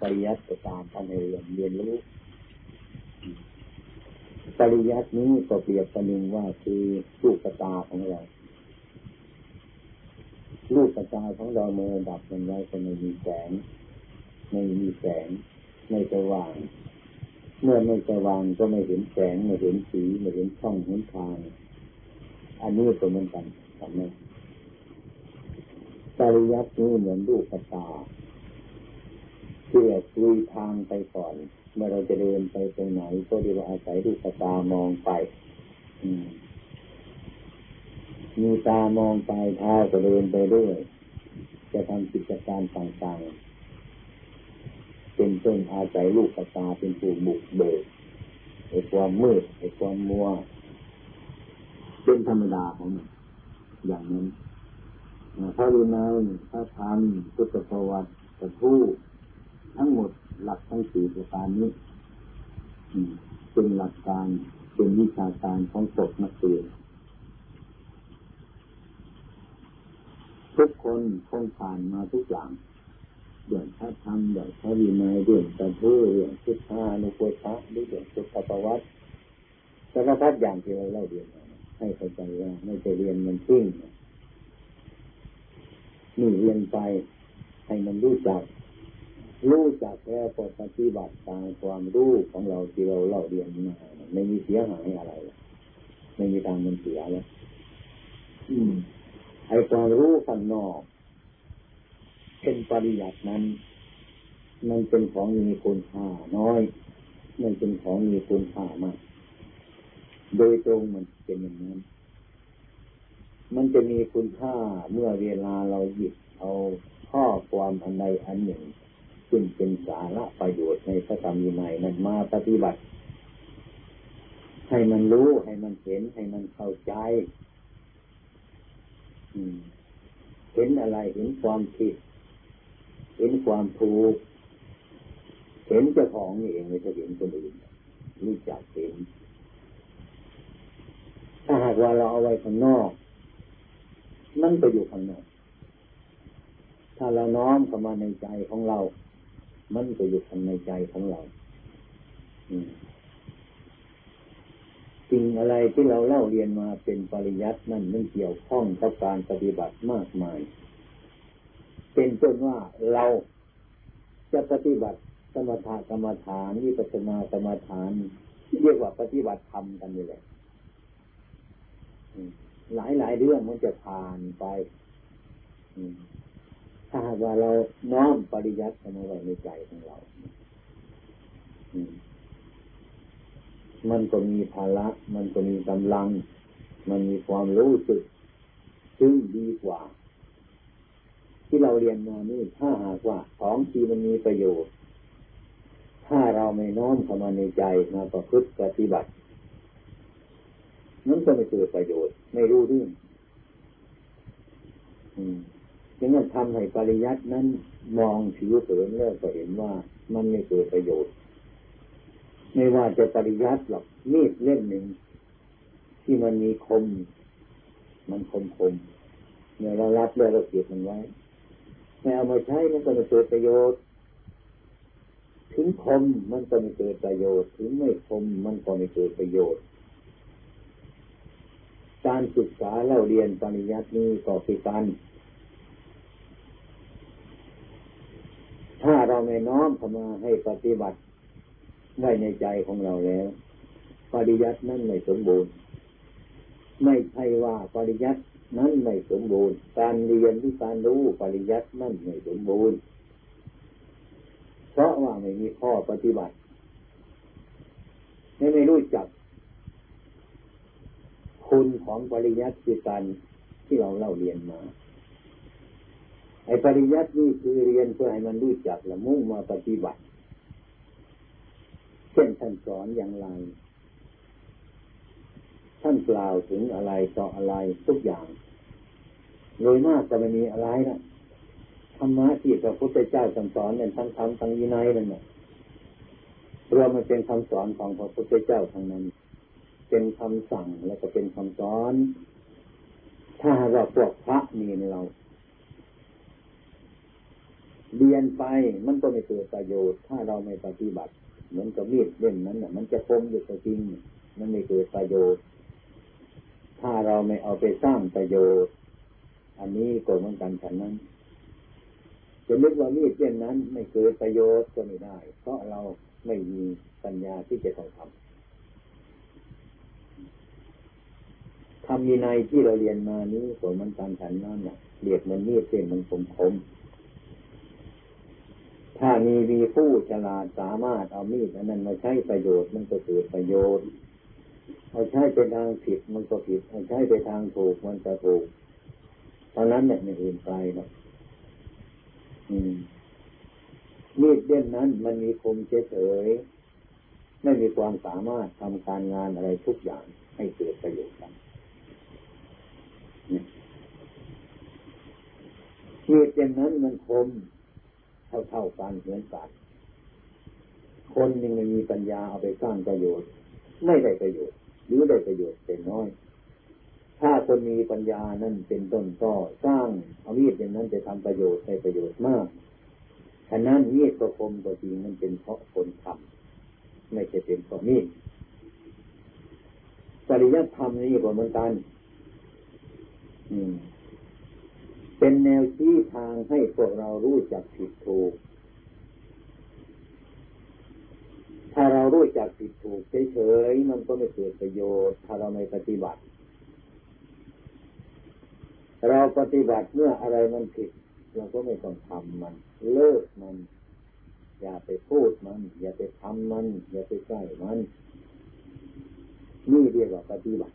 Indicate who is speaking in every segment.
Speaker 1: ปริยัติตามทำให้เรียนเรียนรู้ปริยัตินี้ก็เปรียบประหนึ่งว่าคือลูกตาของเราลูกตาของเราเมื่อดับมันไว้ก็ไม่มีแสงไม่มีแสง ไม่สว่าง เมื่อไม่สว่างก็ไม่เห็นแสงไม่เห็นสีไม่เห็นช่องเห็นทาง อันนี้ก็เหมือนกันทำไมปริยัตินี้เหมือนลูกตา เพื่อคุยทางไปก่อน เมื่อเราจะเดินไปตรงไหน ก็ดีว่าอาศัยลูกตามองไปมีตามองไปเท้าก็เดินไปด้วยจะทำกิจการต่างๆ เป็นต้นอาศัยลูกตาเป็นผู้บุกเบิกไอ้ความมืดไอ้ความมัว เป็นธรรมดาของมันอย่างนั้นพระวินัยพระธรรมพุทธประวัติพระทู ทั้งหมดหลักทั้งสี่ประการนี้เป็นหลักการเป็นวิชาการของศพนักเรียนทุกคนคงผ่านมาทุกอย่างเรื่องพระธรรมเรื่องพระวินัยเรื่องตะเพื่อเรื่องพุทธานุโกตะหรือเรื่องสุขประวัติสารพัดอย่างที่เราเล่าเรียนให้เข้าใจว่าไม่ใช่เรียนมันทิ้งนี่เรียนไปให้มันรู้จัก รู้จักแล้วพอปฏิบัติตามความรู้ของเราที่เราเล่าเรียนมาไม่มีเสียหายอะไร ไม่มีทางมันเสียแล้วไอ้ความรู้ข้างนอก เป็นปริยัตินั้น มันเป็นของมีคุณค่าน้อย มันเป็นของมีคุณค่ามาก โดยตรงมันเป็นอย่างนั้น มันจะมีคุณค่าเมื่อเวลาเราหยิบเอาข้อความอันใดอันหนึ่ง ซึ่งเป็นสาระประโยชน์ในพระธรรมวินัยนั้นมาปฏิบัติ ให้มันรู้ให้มันเห็นให้มันเข้าใจเห็นอะไรเห็นความผิด เห็นความถูก เห็นเจ้าของเองไม่ใช่เห็นคนอื่นรู้จักเห็นถ้าหากว่าเราเอาไว้ข้างนอก มันไปอยู่ข้างนอกถ้าเราน้อมเข้ามาในใจของเรา มันไปอยู่ข้างในใจของเราสิ่งอะไรที่เราเล่าเรียนมาเป็นปริยัตินั่นมันเกี่ยวข้องกับการปฏิบัติมากมาย เป็นต้นว่าเราจะปฏิบัติสมถะกรรมฐานวิปัสสนากรรมฐาน เรียกว่าปฏิบัติธรรมกันนี่แหละหลายหลายเรื่องมันจะผ่านไป ถ้าหากว่าเราน้อมปริยัติเข้ามาไว้ในใจของเรา มันก็มีภาระ มันก็มีกำลัง มันมีความรู้สึก ซึ่งดีกว่า ที่เราเรียนมานี่ถ้าหากว่าของที่มันมีประโยชน์ ถ้าเราไม่น้อมเข้ามาในใจมาประพฤติปฏิบัตินั้นก็ไม่เกิดประโยชน์ ไม่รู้เรื่องดัง นั้นทำให้ปริยัตินั้นมองผิวเผินแล้วก็เห็นว่ามันไม่เกิดประโยชน์ ไม่ว่าจะปริยัติหรอกมีดเล่มหนึ่ง ที่มันมีคม มันคมคมเนี่ยเรารับแล้วเราเก็บมันไว้ไม่เอามาใช้มันก็ไม่เกิดประโยชน์ ถึงคมมันก็ไม่เกิดประโยชน์ ถึงไม่คมมันก็ไม่เกิดประโยชน์การศึกษาเล่าเรียนปริยัตินี้ก็คือการ ถ้าเราไม่น้อมเข้ามาให้ปฏิบัติไว้ในใจของเราแล้ว ปริยัตินั้นไม่สมบูรณ์ ไม่ใช่ว่าปริยัตินั้นไม่สมบูรณ์ การเรียนที่การรู้ปริยัตินั้นไม่สมบูรณ์ เพราะว่าไม่มีข้อปฏิบัติไม่ไม่รู้จัก คุณของปริยัติคือการที่เราเล่าเรียนมา ไอ้ปริยัตินี่คือเรียนเพื่อให้มันรู้จักและมุ่งมาปฏิบัติ เช่นท่านสอนอย่างไร ท่านกล่าวถึงอะไรต่ออะไรทุกอย่าง โดยมากจะไม่มีอะไรนะธรรมะที่พระพุทธเจ้าสอนเนี่ยทั้งธรรมทั้งวินัยนั่นแหละรวมมันเป็นคำสอนของพระพุทธเจ้าทั้งนั้น เป็นคำสั่งแล้วก็เป็นคำสอน ถ้าเราพวกพระนี่เรา เรียนไปมันก็ไม่เกิดประโยชน์ ถ้าเราไม่ปฏิบัติ เหมือนกับมีดเล่มนั้นน่ะ มันจะคมอยู่ก็จริง มันไม่เกิดประโยชน์ ถ้าเราไม่เอาไปสร้างประโยชน์ อันนี้ก็เหมือนกันฉันนั้นจะนึกว่ามีดเล่มนั้น ไม่เกิดประโยชน์ก็ไม่ได้ เพราะเราไม่มีปัญญาที่จะต้องทำทำมีในที่เราเรียนมานี้ก็มันการฉันนั้นน่ะเรียกมันมีดเส้นมันคมคม ถ้ามีวีผู้ฉลาดสามารถเอามีดอันนั้นมาใช้ประโยชน์มันก็เกิดประโยชน์ เอาใช้ไปทางผิดมันก็ผิด เอาใช้ไปทางถูกมันจะถูกตอนนั้นเนี่ยไม่อื่นไกลหรอกมีดเล่มนั้นมันมีคมเฉยๆไม่มีความสามารถทำการงานอะไรทุกอย่างให้เกิดประโยชน์กันมีดเล่มนั้นมันคม เท่าเท่ากันเหมือนกันคนยังไม่มีปัญญาเอาไปสร้างประโยชน์ ไม่ได้ประโยชน์ หรือได้ประโยชน์เป็นน้อย ถ้าคนมีปัญญานั่นเป็นต้นก็สร้างเอามีดอย่างนั้นจะทำประโยชน์ใช้ประโยชน์มากฉะนั้นมีดประคมก็จริงมันเป็นเพราะคนทำไม่ใช่เป็นเพราะมีดปริยธรรมนี่ก็เหมือนกัน อืม เป็นแนวชี้ทางให้พวกเรารู้จักผิดถูก ถ้าเรารู้จักผิดถูกเฉยๆมันก็ไม่เกิดประโยชน์ ถ้าเราไม่ปฏิบัติ เราปฏิบัติเมื่ออะไรมันผิด เราก็ไม่ต้องทำมัน เลิกมัน อย่าไปพูดมัน อย่าไปทำมัน อย่าไปใกล้มัน นี่เรียกว่าปฏิบัติ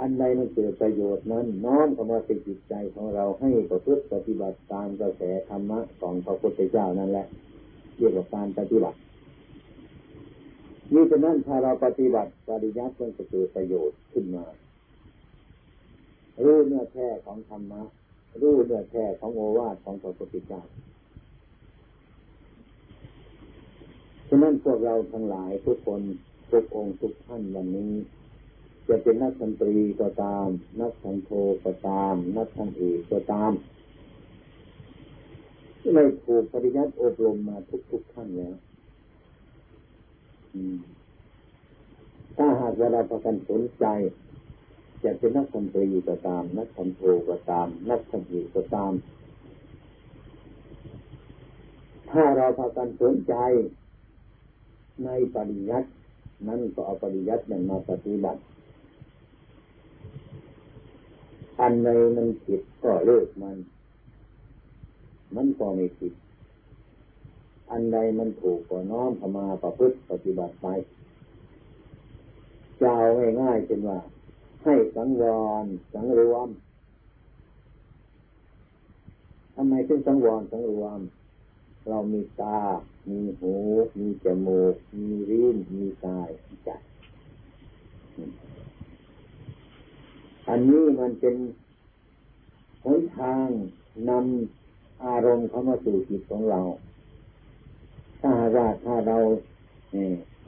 Speaker 1: อันใดมันเกิดประโยชน์นั้นน้อมเข้ามาเป็นจิตใจของเราให้ประพฤติปฏิบัติตามกระแสธรรมะของพระพุทธเจ้านั่นแหละเรียกว่าการปฏิบัตินี่ฉะนั้นถ้าเราปฏิบัติปริยัติมันจะเกิดประโยชน์ขึ้นมารู้เนื้อแท้ของธรรมะรู้เนื้อแท้ของโอวาทของพระพุทธเจ้าฉะนั้นพวกเราทั้งหลายทุกคนทุกองค์ทุกท่านวันนี้ จะเป็นนักดนตรีก็ตาม นักสังโทก็ตาม นักทำเอกก็ตามที่เราถูกปริยัติอบรมมาทุกๆท่านแล้วถ้าหากว่าเราประกันสนใจจะเป็นนักดนตรีก็ตาม นักทำโทก็ตาม นักทำเอกก็ตาม ถ้าเราพากันสนใจ ในปริยัตินั้นก็เอาปริยัตินั้นมาปฏิบัติ อันใดมันผิดก็เลิกมัน มันก็ไม่ผิด อันใดมันถูกก็น้อมเข้ามาประพฤติปฏิบัติไปจะเอาง่ายๆเช่นว่า ให้สังวรสังรวมทำไมถึงสังวรสังรวม เรามีตา มีหู มีจมูก มีลิ้นมีกายใจ อันนี้มันเป็นหนทางนำอารมณ์เข้ามาสู่จิตของเรา ถ้าว่าถ้าเรา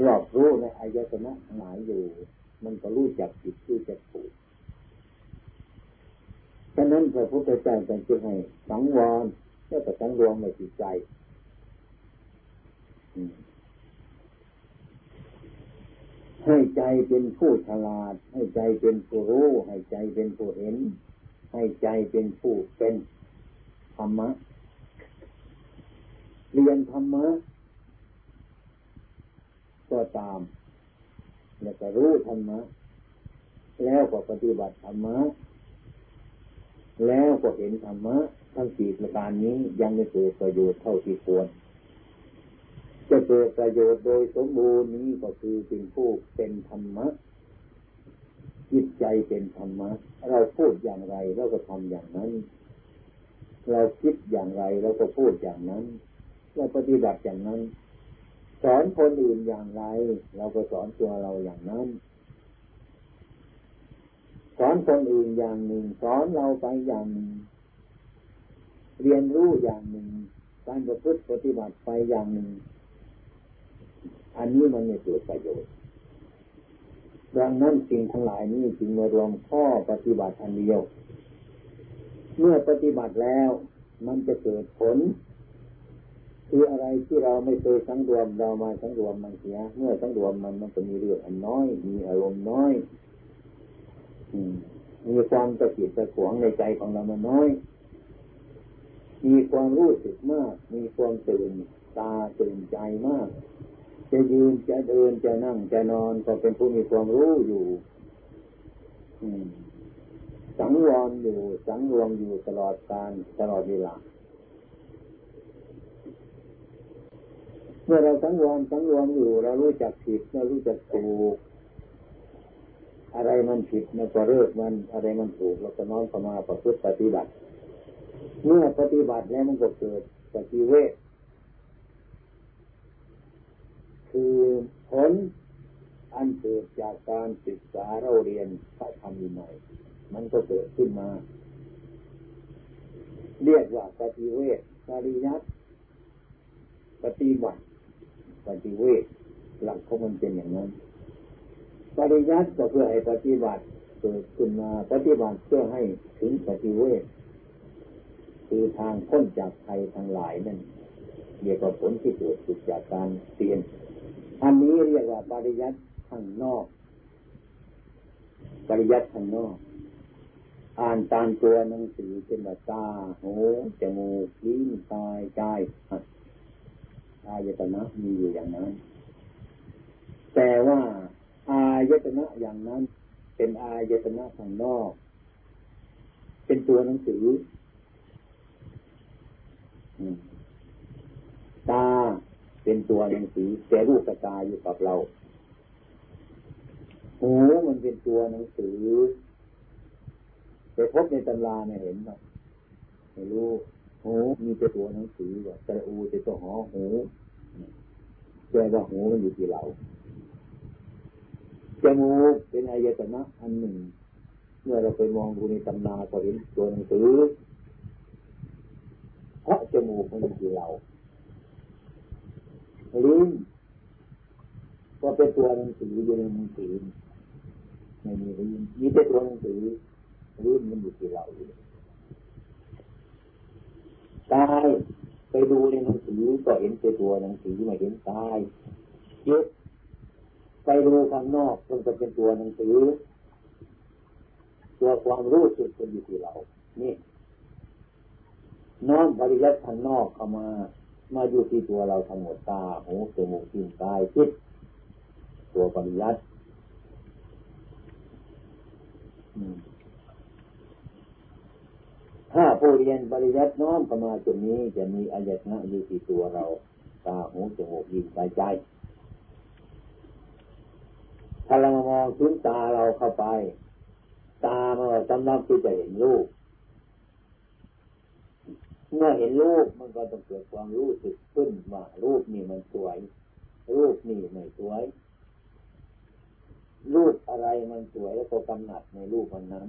Speaker 1: รอบรู้ในอายตนะหมายอยู่ มันก็รู้จักจิตรู้จักถูกฉะนั้นพระพุทธเจ้าจึงให้สังวรแล้วก็สังรวมในจิตใจ ให้ใจเป็นผู้ฉลาด ให้ใจเป็นผู้รู้ ให้ใจเป็นผู้เห็น ให้ใจเป็นผู้เป็นธรรมะ เรียนธรรมะก็ตามแล้วก็รู้ธรรมะ แล้วก็ปฏิบัติธรรมะ แล้วก็เห็นธรรมะ ทั้งสี่ประการนี้ยังไม่เกิดประโยชน์เท่าที่ควร จะเกิดประโยชน์โดยสมบูรณ์นี้ก็คือเป็นผู้เป็นธรรมะจิตใจเป็นธรรมะเราพูดอย่างไรเราก็ทำอย่างนั้น เราคิดอย่างไรเราก็พูดอย่างนั้น เราปฏิบัติอย่างนั้น สอนคนอื่นอย่างไร เราก็สอนตัวเราอย่างนั้น สอนคนอื่นอย่างหนึ่ง สอนเราไปอย่างหนึ่ง เรียนรู้อย่างหนึ่ง การประพฤติปฏิบัติไปอย่างหนึ่ง อันนี้มันไม่เกิดประโยชน์ดังนั้นสิ่งทั้งหลายนี้จึงมารวมข้อปฏิบัติอันเดียว เมื่อปฏิบัติแล้วมันจะเกิดผล คืออะไรที่เราไม่เคยสังรวมเรามาสังรวมมันเสีย เมื่อสังรวมมันมันจะมีเรื่องอันน้อย มีอารมณ์น้อยมีความกระปิดกระขวงในใจของเรามันน้อย มีความรู้สึกมาก มีความตื่นตาตื่นใจมาก จะยืนจะเดินจะนั่งจะนอนก็เป็นผู้มีความรู้อยู่สังวรอยู่ สังรวมอยู่ตลอดการตลอดเวลาเมื่อเราสังวรสังรวมอยู่ เรารู้จักผิดเรารู้จักถูก อะไรมันผิดเราก็เลิกมัน อะไรมันถูกเราก็น้อมเข้ามาประพฤติปฏิบัติ เมื่อปฏิบัติแล้วมันก็เกิดปฏิเวท คือผลอันเกิดจากการศึกษาเราเรียนพระธรรมใหม่มันก็เกิดขึ้นมา เรียกว่าปฏิเวทปริยัติปฏิบัติปฏิเวทหลักของมันเป็นอย่างนั้น ปริยัติก็เพื่อให้ปฏิบัติเกิดขึ้นมาปฏิบัติเพื่อให้ถึงปฏิเวทคือทางพ้นจากภัยทั้งหลายนั่นเรียกว่าผลที่เกิดจากการเรียน อันนี้เรียกว่าปริยัติข้างนอก ปริยัติข้างนอก อ่านตามตัวหนังสือเป็นว่าตาหูจมูกลิ้นกายใจอายตนะมีอยู่อย่างนั้น แต่ว่าอายตนะอย่างนั้น เป็นอายตนะข้างนอก เป็นตัวหนังสือ เป็นตัวหนังสือแต่รูปกระจายอยู่กับเราหูมันเป็นตัวหนังสือไปพบในตำราเนี่ยเห็นไหมไม่รู้หูมีแต่ตัวหนังสือว่าแต่อูแต่ตัวหอหูแต่ว่าหูมันอยู่ที่เราจมูกเป็นอายตนะอันหนึ่ง เมื่อเราไปมองดูในตำราก็เห็นตัวหนังสือเพราะจมูกมันอยู่ที่เรา ลิ้ก็เป็นตัวหนังสืออยู่ในมือถือไม่มีลิ้นมีแต่ตัวหนังสือลิ้นมันอยู่ที่เราอยู่กายไปดูในหนังสือก็เห็นแต่ตัวหนังสือไม่เห็นกายจิตไปดูข้างนอกมันก็เป็นตัวหนังสือ ตัวความรู้สึกมันอยู่ที่เรา นี่น้อมปริยัติข้างนอกเข้ามา มาอยู่ที่ตัวเราทั้งหมดตาหูจมูกลิ้นกายจิตตัวปริยัติถ้าผู้เรียนปริยัติน้อมประมาจุดนี้จะมีอายตนะอยู่ที่ตัวเรา ตาหูจมูกลิ้นกายใจถ้าเรามองถึงตาเราเข้าไป ตามันสำนักที่จะเห็นรูป เมื่อเห็นรูปมันก็ต้องเกิดความรู้สึกขึ้นว่ารูปนี่มันสวย รูปนี่ไม่สวย รูปอะไรมันสวยแล้วก็กำหนัดในรูปมันนั้น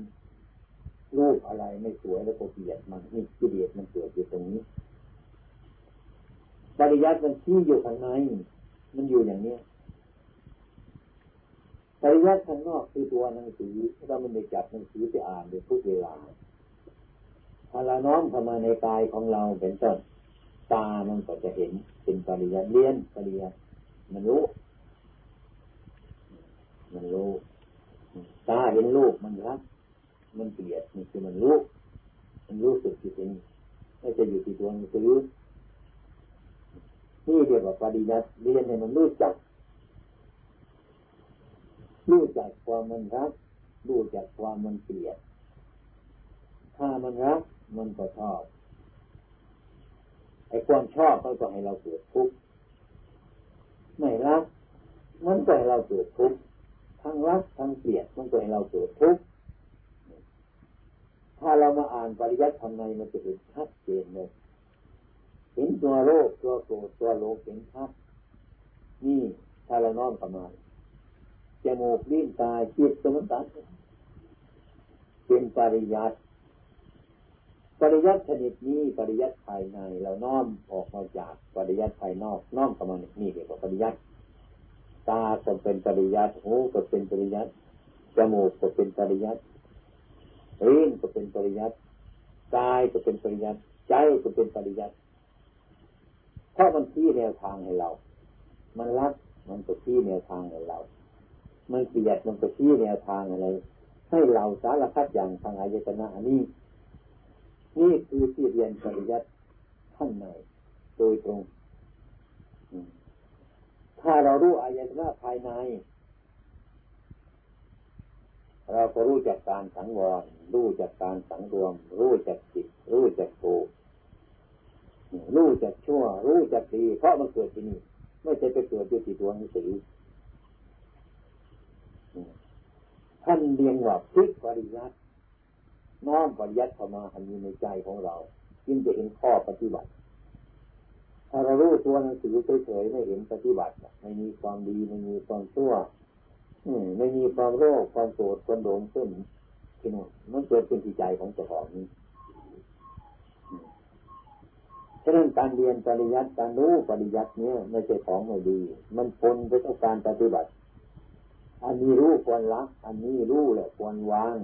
Speaker 1: รูปอะไรไม่สวยแล้วก็เกลียดมันนี่กิเลสมันเกิดอยู่ตรงนี้ปริยัติมันที่อยู่ข้างในมันอยู่อย่างเนี้ยปริยัติข้างนอกคือตัวหนังสือเราไม่ได้จับหนังสือไปอ่านในทุกเวลา ถ้าเราน้อมเข้ามาในกายของเราเป็นต้นตามันก็จะเห็นเป็นปริยัติเลียนปริยัติมันรู้ มันรู้ตาเห็นรูปมันรักมันเกลียดนี่คือมันรู้ มันรู้สึกที่เป็นไม่จะอยู่ที่ตัวหนังสือนี่เรียกว่าปริยัติเรียนเนี่ยมันรู้จักรู้จักความมันรักรู้จักความมันเกลียดถ้ามันรัก มันก็ชอบ ไอ้ความชอบมันก็ให้เราเกิดทุกข์ไม่รักมันก็ให้เราเกิดทุกข์ทั้งรักทั้งเกลียดมันก็ให้เราเกิดทุกข์ถ้าเรามาอ่านปริยัติทำไงมันจะเห็นชัดเจนเลยเห็นตัวโลกตัวโกรธตัวโลภเห็นชัดนี่ถ้าเราน้อมประมาณจมูกลิ้นตาจิตสมุตัเป็นปริยัติ ปริยัติชนิดนี้ปริยัติภายในเราน้อมออกมาจากปริยัติภายนอกน้อมเข้ามานี่เรียกว่าปริยัติตาก็เป็นปริยัติหูก็เป็นปริยัติจมูกก็เป็นปริยัติลิ้นก็เป็นปริยัติกายก็เป็นปริยัติใจจะเป็นปริยัติเพราะมันชี้แนวทางให้เรา มันรักมันก็ชี้แนวทางให้เรา มันเกลียดมันก็ชี้แนวทางอะไรให้เราสารพัดอย่างทางอายตนะนี้นี่ นี่คือที่เรียนปริยัติข้างในโดยตรง ถ้าเรารู้อายตนะภายใน เราก็รู้จักการสังวร รู้จักการสังรวม รู้จักจิต รู้จักโกรู้จักชั่ว รู้จักดี เพราะมันเกิดที่นี่ ไม่ใช่ไปเกิดที่ตัวหนังสือท่านเรียงว่าพิกปริยัติ น้อมปริยัติเข้ามาอันนี้ในใจของเราจึงจะเห็นข้อปฏิบัติ ถ้าเรารู้ตัวหนังสือเฉยๆไม่เห็นปฏิบัติไม่มีความดีไม่มีความชั่วไม่มีความโลภความโกรธความหลงขึ้นที่นู่นมันเกิดขึ้นที่ใจของเจ้าของนี้ฉะนั้นการเรียนปริยัติการรู้ปริยัติเนี้ยไม่ใช่ของไม่ดี มันปนไปกับการปฏิบัติ อันนี้รู้ควรละอันนี้รู้แหละควรวาง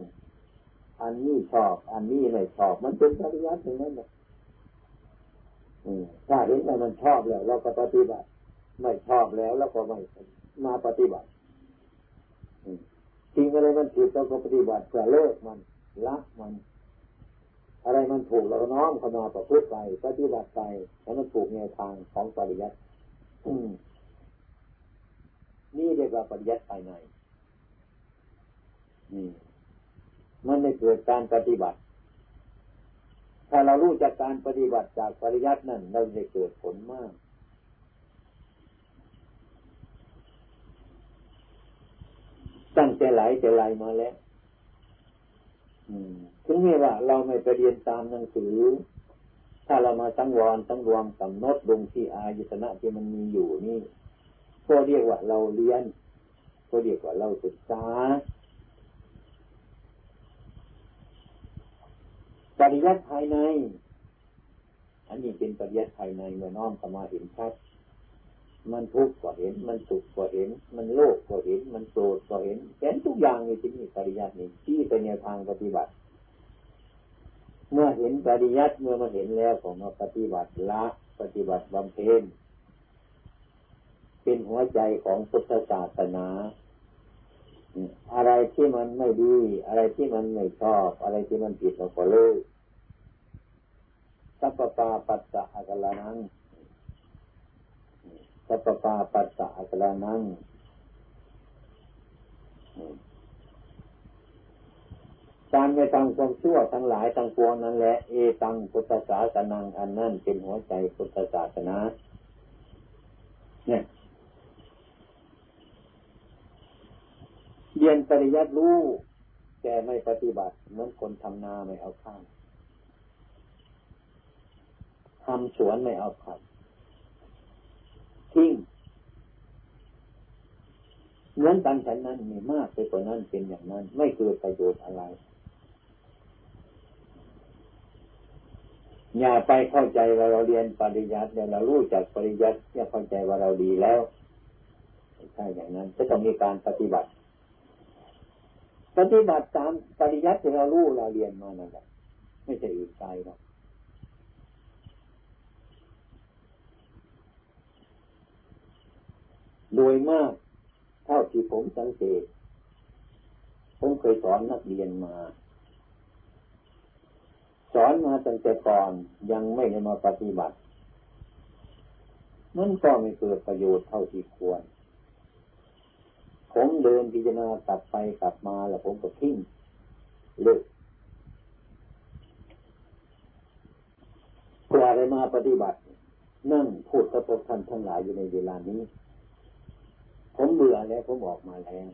Speaker 1: อันนี้ชอบ อันนี้ไม่ชอบ มันเป็นปริยัติอย่างนั้นแหละถ้าเห็นว่ามันชอบแล้ว เราก็ปฏิบัติ ไม่ชอบแล้วเราก็ไม่มาปฏิบัติสิ่งอะไรมันผิดเราก็ปฏิบัติเพื่อเลิกมันละมัน อะไรมันถูกเราก็น้อมเข้ามาประพฤติไปปฏิบัติไปแล้วมันถูกแนวทางของปริยัตินี่เรียกว่าปริยัติภายในมั มันไม่เกิดการปฏิบัติ ถ้าเรารู้จากการปฏิบัติจากปริยัตินั่นเราจะเกิดผลมาก ตั้งใจไหลใจไหลมาแล้วถึงแม้ว่าเราไม่ไปเรียนตามหนังสือ ถ้าเรามาตั้งวรตั้งรวมกำหนดลงที่อายตนะที่มันมีอยู่นี่ก็เรียกว่าเราเรียนก็เรียกว่าเราศึกษา ปริยัติภายใน อันนี้เป็นปริยัติภายในเมื่อน้อมเข้ามาเห็นชัดมันทุกข์ก็เห็น มันสุขก็เห็น มันโลภก็เห็น มันโกรธก็เห็นเห็นทุกอย่างในที่นี้ปริยัตินี้ที่เป็นแนวทางปฏิบัติ เมื่อเห็นปริยัติเมื่อมาเห็นแล้วผมมาปฏิบัติละปฏิบัติบำเพ็ญเป็นหัวใจของพุทธศาสนา อะไรที่มันไม่ดี อะไรที่มันไม่ชอบ อะไรที่มันผิดเราก็เลิกสัพพะปัสสะอักลานังสัพปาปัสสะอัตรานังการไปทำความชั่วทั้งหลายทั้งปวงนั้นแหละเอตังพุทธศาสนาอันนั่นเป็นหัวใจพุทธศาสนา เนี่ยเรียนปริยัติรู้ แต่ไม่ปฏิบัติ เหมือนคนทำนาไม่เอาข้าวทำสวนไม่เอาผักทิ้งเหมือนกันฉันนั้นมีมากไปกว่านั้นเป็นอย่างนั้น ไม่เกิดประโยชน์อะไร อย่าไปเข้าใจว่าเราเรียนปริยัติเนี่ยเรารู้จักปริยัติอย่าเข้าใจว่าเราดีแล้วไม่ใช่อย่างนั้นจะต้องมีการปฏิบัติ ปฏิบัติตามปริยัติที่เรารู้เราเรียนมานั่นแหละไม่ใช่อื่นไกลหรอกโดยมากเท่าที่ผมสังเกต ผมเคยสอนนักเรียนมา สอนมาตั้งแต่ก่อนยังไม่ได้มาปฏิบัติ มันก็ไม่เกิดประโยชน์เท่าที่ควร ผมเดินพิจารณากลับไปกลับมาแล้วผมก็ทิ้งเลิกกว่าได้มาปฏิบัติ นั่งพูดกับพวกท่านทั้งหลายอยู่ในเวลานี้ ผมเบื่อแล้วผมออกมาแล้ว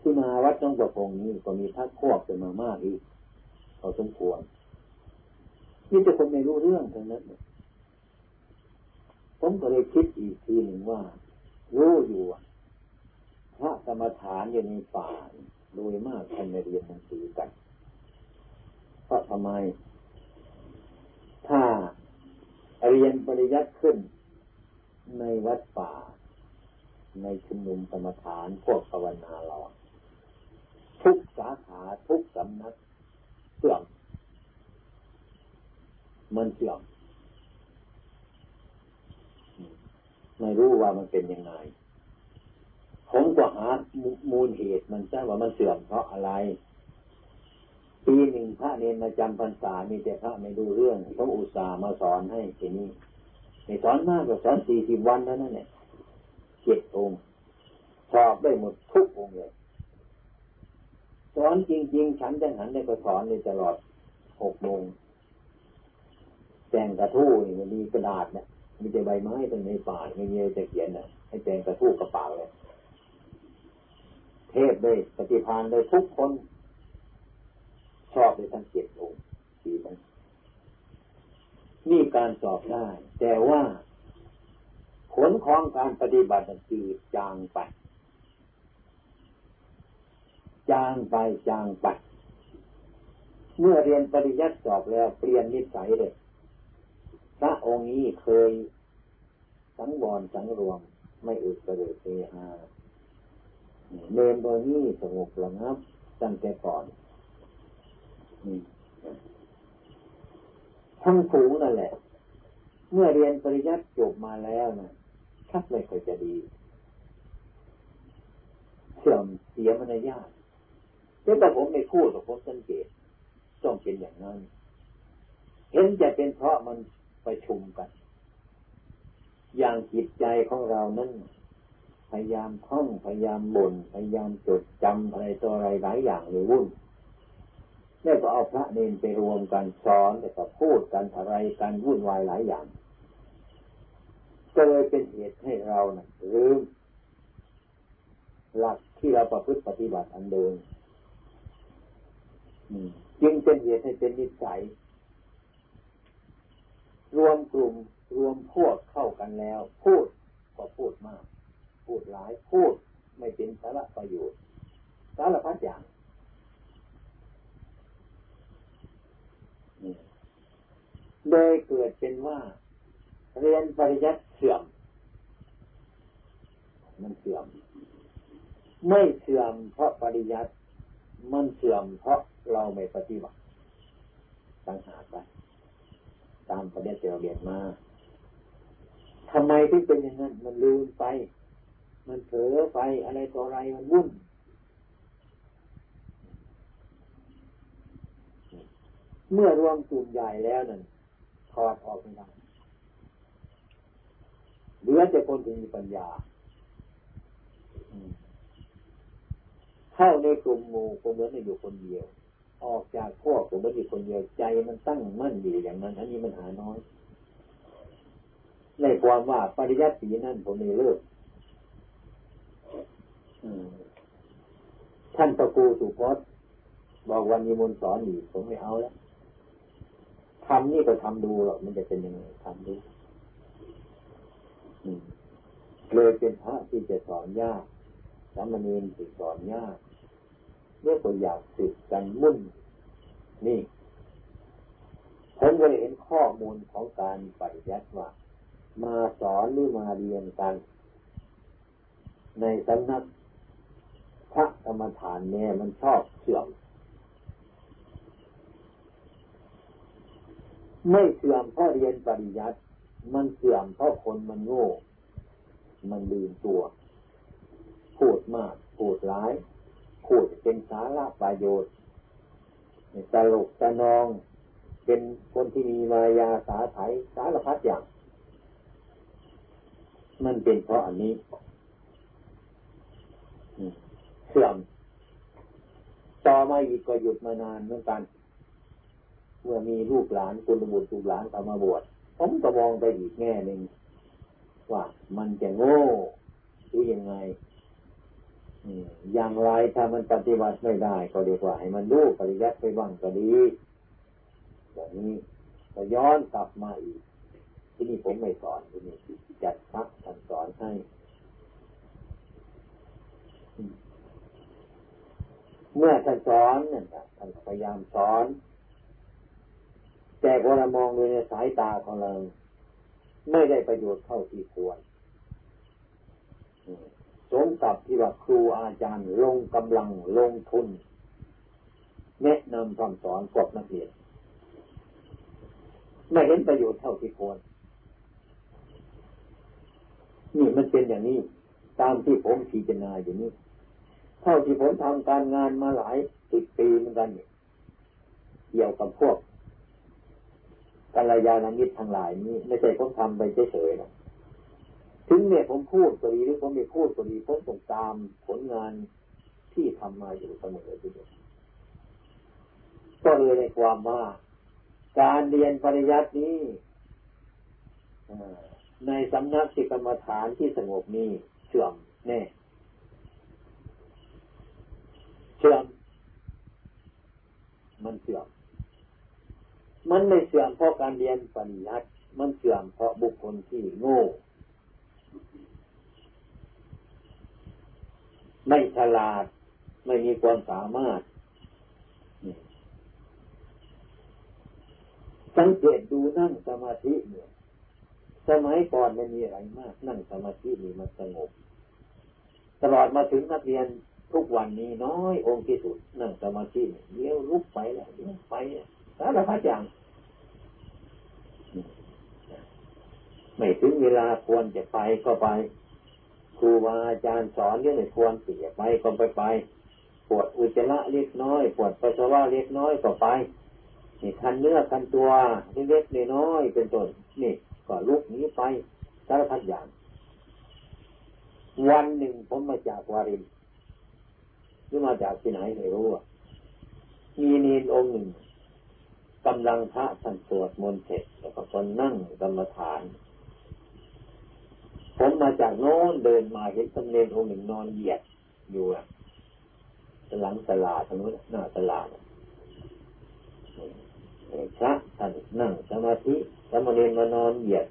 Speaker 1: ที่มาวัดน้องประพงนี้ก็มีทักพวกเป็นมามากอีกพอสมควรนี่จะคนไม่รู้เรื่องทั้งนั้น ผมก็เลยคิดอีกทีหนึ่งว่า รู้อยู่พระกรรมฐานอยู่ในป่าโดยมากท่านไม่เรียนหนังสือกันเพราะทำไม ถ้าเรียนปริยัติขึ้น ในวัดป่า ในชุมนุมกรรมฐานพวกภาวนาเราทุกสาขาทุกสำนักเสื่อมมันเสื่อม ไม่รู้ว่ามันเป็นยังไง ผมก็หามูลเหตุมันใช่ว่ามันเสื่อมเพราะอะไร ปีหนึ่งพระเนนมาจำพรรษามีแต่พระไม่ดูเรื่องต้องอุตส่าห์มาสอนให้ทีนี้ในสอนมากกว่าสอนสี่สิบวันแล้วนั่นเนี่ยเจ็ดองค์สอบได้หมดทุกองค์เลยสอนจริง ๆ ฉันจะหันได้ก็สอนในตลอดหกโมงแต่งกระทู้นี่มันมีกระดาษเนี่ย มีแต่ใบไม้ตรงในป่าไม่มีอะไรจะเขียนน่ะ ให้แต่งกระทู้กระเป๋าเลยเทศได้ปฏิพานได้ทุกคน ชอบได้ทั้งเจ็ดองค์สี่นั้นนี่การสอบได้ แต่ว่าผลของการปฏิบัติจืดจางไป จางไปจางไป เมื่อเรียนปริยัติสอบแล้วเปลี่ยนนิสัยเลย พระองค์นี้เคยสังวรสังรวม ไม่อึดกระเดเฮฮาเนนตัวนี้สงบระงับตั้งแต่ก่อนทั้งผูงนั่นแหละ เมื่อเรียนปริยัติจบมาแล้วนะชักไม่ค่อยจะดี เสื่อมเสียมารยาทแต่ผมไม่พูดแต่ผมสังเกตต้องเป็นอย่างนั้น เห็นจะเป็นเพราะมัน ประชุมกัน อย่างจิตใจของเรานั้นพยายามท่องพยายามบ่นพยายามจดจำอะไรตัวอะไรหลายอย่างเลยวุ่นแล้วก็เอาพระเนนไปรวมกันสอนแล้วก็พูดกันอะไรกันวุ่นวายหลายอย่างก็เลยเป็นเหตุให้เรานะ่ะลืมหลักที่เราประพฤติปฏิบัติอันเดิมจึงเป็นเหตุให้เป็นนิสัย รวมกลุ่มรวมพวกเข้ากันแล้ว พูดก็พูดมาก พูดหลายพูดไม่เป็นสาระประโยชน์สารพัดอย่างโดยเกิดเป็นว่า เรียนปริยัติเสื่อม มันเสื่อม ไม่เสื่อมเพราะปริยัติมันเสื่อมเพราะเราไม่ปฏิบัติตั้งหาไป ตามประเด็นที่เราเรียนมาทำไมที่เป็นอย่างนั้น มันลืมไป มันเผลอไปอะไรต่ออะไรมันวุ่นเมื่อรวมกลุ่มใหญ่แล้วนั่นถอดออกไม่ได้เหลือแต่คนที่มีปัญญาเข้าในกลุ่มหมู่ก็เหมือนอยู่คนเดียว ออกจากพวกผมไม่ดีคนเดียวใจมันตั้งมั่นอยู่อย่างนั้นอันนี้มันหาน้อยในความว่าปริยัติสีนั่นผมมีเลิกท่านตะกูสุพจน์บอกวันมีมนสอนอีกผมไม่เอาแล้วทำนี่ก็ทำดูหรอกมันจะเป็นยังไงทำดูเลยเป็นพระที่จะสอนยากสามเณรที่สอนยาก เรียกว่าอยากสึกกันมุ่นนี่ผมก็เห็นข้อมูลของการปฏิยัติว่า มาสอนหรือมาเรียนกัน ในสำนักพระกรรมฐานเนี่ยมันชอบเสื่อม ไม่เสื่อมเพราะเรียนปริยัติ มันเสื่อมเพราะคนมันโง่ มันลืมตัว พูดมาก พูดร้าย พูดเป็นสาระประโยชน์ตลกตะนอง เป็นคนที่มีมายาสาไถสารพัดอย่าง มันเป็นเพราะอันนี้เสื่อมต่อมาอีกก็หยุดมานานเหมือนกัน เมื่อมีลูกหลานคุณบุตรลูกหลานเข้ามาบวชผมก็มองไปอีกแง่หนึ่งว่ามันจะโง่หรือยังไง อย่างไรถ้ามันปฏิบัติไม่ได้ ก็เรียกว่าให้มันดูปริยัติไปบ้างก็ดีอย่างนี้ก็ย้อนกลับมาอีก ที่นี่ผมไม่สอนที่นี่จัดพักท่านสอนให้เมื่อท่านสอนเนี่ยท่านพยายามสอน แต่พอเรามองดูในสายตาของเรา ไม่ได้ประโยชน์เท่าที่ควร สมกับที่ว่าครูอาจารย์ลงกำลังลงทุน แนะนำคำสอนพวกนักเรียนไม่เห็นประโยชน์เท่าที่ควร นี่มันเป็นอย่างนี้ ตามที่ผมพิจารณาอยู่นี้เท่าที่ผมทำการงานมาหลายสิบปีเหมือนกันเกี่ยวกับพวกกัลยาณมิตรทั้งหลายนี้ ไม่ใช่ผมทำไปเฉยๆนะ ถึงเนี่ยผมพูดก็ดีหรือผมไม่พูดก็ดีผมต้องตามผลงานที่ทำมาอยู่เสมอทีเดียวก็เลยในความว่า การเรียนปริยัตินี้ในสำนักสิกรรมฐานที่สงบนี้เสื่อมแน่เสื่อมมันเสื่อม มันไม่เสื่อมเพราะการเรียนปริยัติมันเสื่อมเพราะบุคคลที่โง่ ไม่ฉลาด ไม่มีความสามารถ สังเกตดูนั่งสมาธิเนี่ยสมัยก่อนไม่มีอะไรมาก นั่งสมาธินี่มันสงบ ตลอดมาถึงนักเรียนทุกวันนี้น้อยองค์ที่สุด นั่งสมาธิเลี้ยวลุกไปแล้วเลี้ยวไปสารพัดอย่างไม่ถึงเวลาควรจะไปก็ไป ครูบาอาจารย์สอนเรื่องควรเสียไปก็ไปไป ปวดอุจจาระเล็กน้อย ปวดปัสสาวะเล็กน้อยก็ไป นี่คันเนื้อคันตัวเล็กน้อยเป็นต้นนี่ก็ลุกนี้ไปสารพัดอย่าง วันหนึ่งผมมาจากวารินหรือมาจากที่ไหนไม่รู้อะมีนีนองค์หนึ่งกำลังพระท่านสวดมนต์เสร็จแล้วก็คนนั่งกรรมฐาน ผมมาจากโน้นเดินมาเห็นตำเนรองค์หนึ่งนอนเหยียดอยู่อะหลังตลาดทางนู้นหน้าตลาดพระท่านนั่งสมาธิสมเณรมานอนเหยียด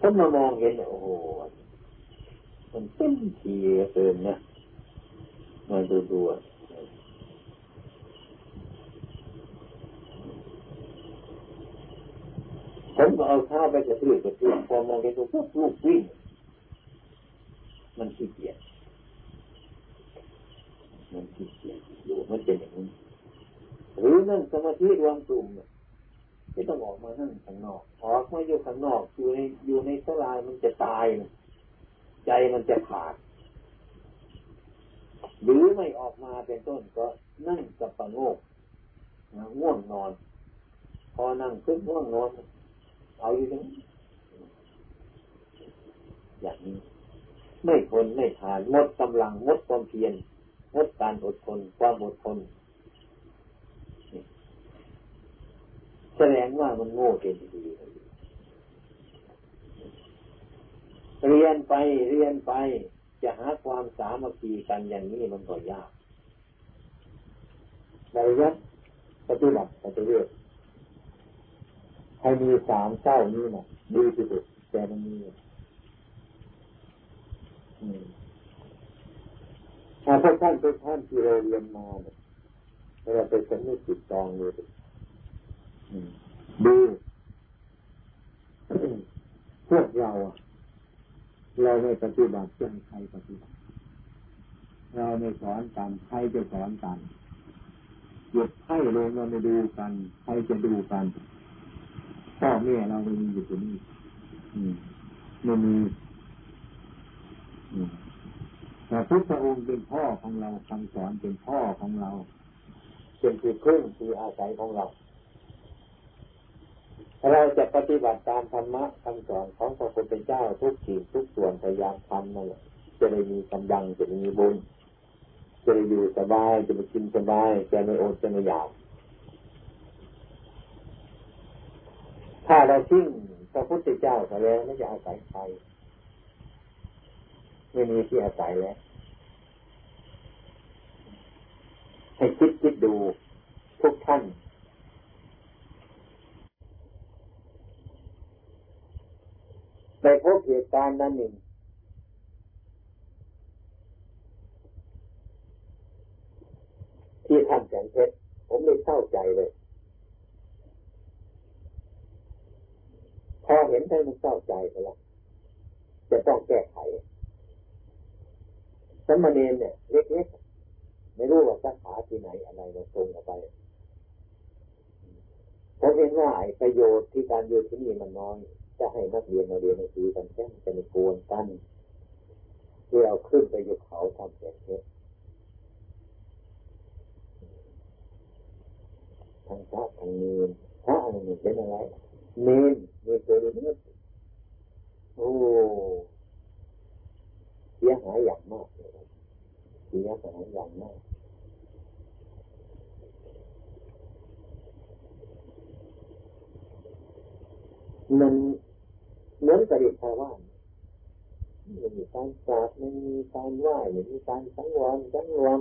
Speaker 1: ผมมามองเห็นโอ้โหมันเต็มทีเกินนะมาดูดู ผมก็เอาเท้าไปกระตือกระเทือพอมองเห็นตัวปุ๊บลูกวิ่งมันขี้เกียจมันขี้เกียจดูมันเป็นอย่างนี้หรือนั่งสมาธิรวมกลุ่มไม่ต้องออกมานั่งข้างนอกออกมาอยู่ข้างนอกอยู่ในอยู่ในสลายมันจะตายใจมันจะขาด หรือไม่ออกมาเป็นต้นก็นั่งกับประโงกง่วงนอน พอนั่งขึ้นง่วงนอน เอาอยู่ตรงนี้อย่างนี้ ไม่ทนไม่ทานหมดกำลังหมดความเพียรหมดการอดทนความอดทนแสดงว่ามันโง่เกินดีเรียนไปเรียนไป จะหาความสามัคคีกันอย่างนี้มันก็ยากในยัดปฏิบัติปฏิเวท ให้มีสามเศร้านี่นะดีที่สุดแต่มันมีถ้าพวกท่านทุกท่านที่เราเรียนมาเนี่ยเราไปสนุกจิตจองเลยดูพวกเราเราไม่ปฏิบัติจะให้ใครปฏิบัติ เราไม่สอนกันใครจะสอนกันหยุดให้ลงเราไม่ดูกัน ใครจะดูกัน พ่อแม่เราไม่มีอยู่ตรงนี้ไม่มีแต่พุทธองค์เป็นพ่อของเราคำสอนเป็นพ่อของเราเป็นที่พึ่งที่อาศัยของเรา เราจะปฏิบัติตามธรรมะคำสอนของพระพุทธเจ้าทุกสิ่งทุกส่วนพยายามทำนั่นแหละจะได้มีกำลังจะได้มีบุญจะได้อยู่สบายจะไปกินสบายจะไม่อดจะไม่อยาก ถ้าเราทิ้งพระพุทธเจ้าไปแล้วไม่จะอาศัยใครไม่มีที่อาศัยแล้วให้คิดคิดดูทุกท่าน ในพบเหตุการณ์นั้นหนึ่ง ที่ท่านแสงเพชรผมไม่เศร้าใจเลยพอเห็ นท่านมันเศร้าใจไปแล้วจะต้องแก้ไขสมณเณรเนี่ยเล็กๆไม่รู้ว่าสักขาที่ไหนอะไรมาตรงออกไปเห็นว่าประโยชน์ที่การอยู่ที่นี่มันน้อย จะให้นักเรียนมาเรียนหนังสือกันแค่จะไม่กวนกันที่เราขึ้นไปอยู่เขาทำแบบนี้ทางพระทางเนรพระอันนี้เป็นอะไร เนนเนนตัวนี้นโอ้เสียหายอย่างมากเลยเสียหายอย่างมากมันเหมือนกับเด็กชาวบ้านไม่มีการกราบไม่มีการไหว้ไม่มีการสังวรสังรวม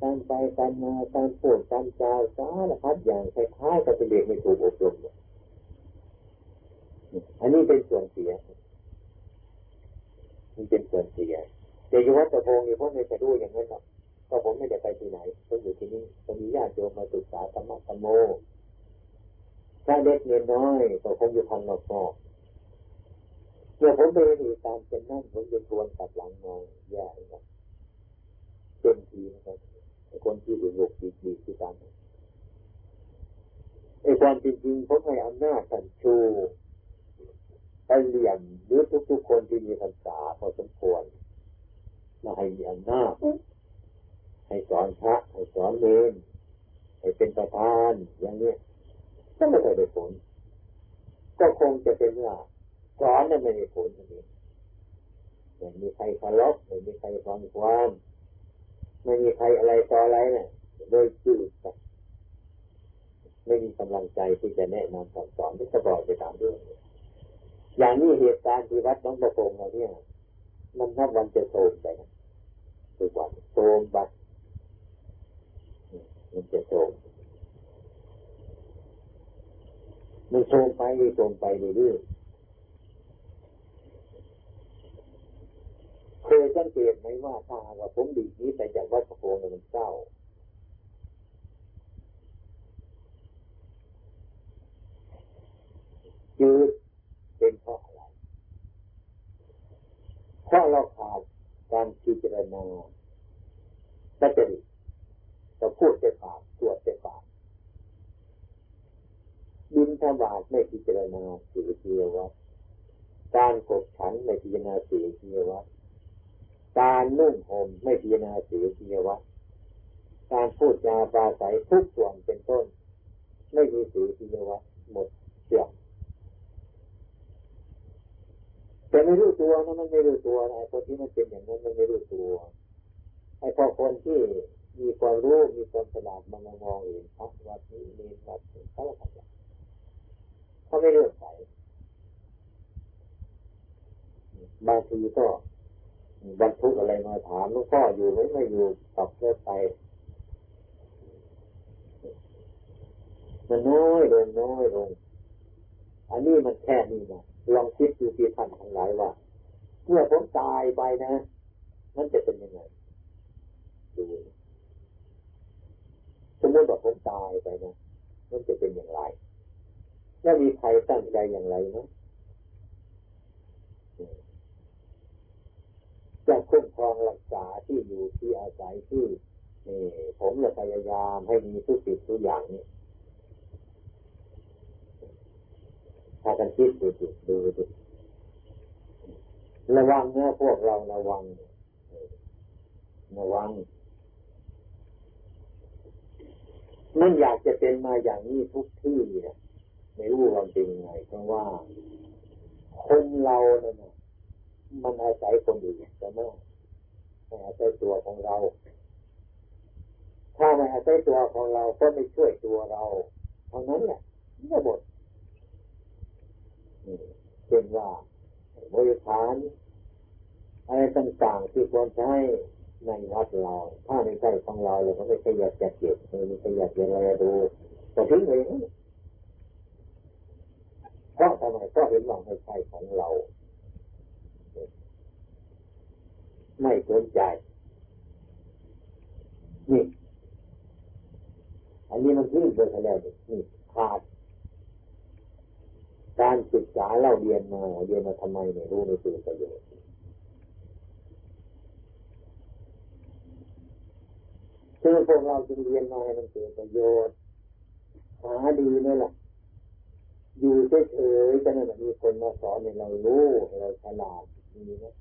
Speaker 1: การไปการมาการพูดการจาสารพัดอย่างคล้ายๆกับเป็นเด็กไม่ถูกอบรม อันนี้เป็นส่วนเสียมันเป็นส่วนเสียแต่ยุวัตะพงศ์นี่พวกไม่ไปรู้อย่างนั้นหรอกก็ผมไม่ได้ไปที่ไหนผมอยู่ที่นี่ผมมีญาติโยมมาศึกษาธรรมะธรรมโมถ้าเล็กเงินน้อยก็คงอยู่ทางนอกๆเมื่อผมไปเห็นตารณ์เป็นนั่นผมจะทวนกลับหลังมองแย่ครับเป็นทีนะครับคนที่อยู่โลกดีดีที่ตามไอ้ความจริงๆผมให้อำนาจท่านชู ไปเรียนหรือทุกๆคนที่มีภาษาพอสมควรมาให้มีอำนาจให้สอนพระให้สอนเลนให้เป็นประธานอย่างนี้ก็ไม่เคยได้ผล ก็คงจะเป็นว่าสอนนั้นไม่ได้ผลนี่ไม่มีใครเคารพไม่มีใครฟังความไม่มีใครอะไรต่ออะไรเนี่ยโดยจืดไม่มีกำลังใจที่จะแนะนำสั่งสอนที่จะบอกไปตามเรื่อง อย่างนี้เหตุการณ์ที่วัดน้องประพงเราเนี่ย มันนับวันจะโทมไปนะทุกวันโทมบัดมันจะโทมมันโทมไปโทมไปเรื่อยเคยสังเกตไหมว่าถ้าว่าผมดีนี้แต่จากวัดประโคนมันเศร้าจืด เป็นเพราะอะไรเพราะเราขาดการพิจารณาก็จะดีเราพูดจะปากตรวจจะปากบินทบาทไม่พิจารณาสี่เกียวัดการกบฉันไม่พิจารณาสี่เกียวัดการนุ่งห่มไม่พิจารณาสี่เกียวัดการพูดจาปราศัยทุกส่วนเป็นต้น ไม่มีสี่เกียวัดหมดเสื่อมแต่ ไม่รู้ตัวนะมันไม่รู้ตัวไอ้คนที่มันเป็นอย่างนั้นมันไม่รู้ตัวไอ้พอคนที่มีความรู้มีความฉลาดมันมองเห็นพระวัดนี้มีวัดเขาทำอย่างเขาไม่เลือกใส่บางทีก็บรรทุกอะไรมาถามหลวงพ่ออยู่ไหมไม่อยู่ตับเลิกไปมันน้อยลงน้อยลงอันนี้มันแค่นี้นะ ลองคิดดูที่ท่านทั้งหลายว่าเมื่อผมตายไปนะมันจะเป็นยังไงดูสมมติว่าผมตายไปนะมันจะเป็นอย่างไร แล้วมีใครตั้งใจอย่างไรเนาะจะคุ้มครองรักษาที่อยู่ที่อาศัยที่ผมจะพยายามให้มีทุกสิ่งทุกอย่างนี่ ถ้ากันคิดดูดูดูดูระวังเนื้อพวกเราระวังระวังมันอยากจะเป็นมาอย่างนี้ทุกที่เนี่ยไม่รู้ความจริงไงเพราะว่า คนเราเนี่ยมันอาศัยคนอื่นแต่ไม่ไม่อาศัยตัวของเรา ถ้าไม่อาศัยตัวของเราก็ไม่ช่วยตัวเรา เท่านั้นแหละไม่หมด เช่นว่าบริฐานอะไรต่างๆที่ควรใช้ในวัดเรา ถ้าไม่ใช่ของเราเราก็ไม่ใช่อยากจะเก็บไม่ใช่อยากจะอะไรดูก็ทิ้งเองเพราะทำไมก็เห็นว่าไม่ใช่ของเรา ไม่สนใจนี่อันนี้มันทิ้งไปแล้วนี่ขาด การศึกษาเราเรียนมาเรียนมาทำไมไม่ยรู้ไม่เป็นประโยชน์คือพวกเราจึงเรียนมาให้มันเกิดประโยชน์หาดีนี่แหละอยู่เฉยๆจะนั่นมีคนมาสอนให้เรารู้ให้เราฉลาดมีนะ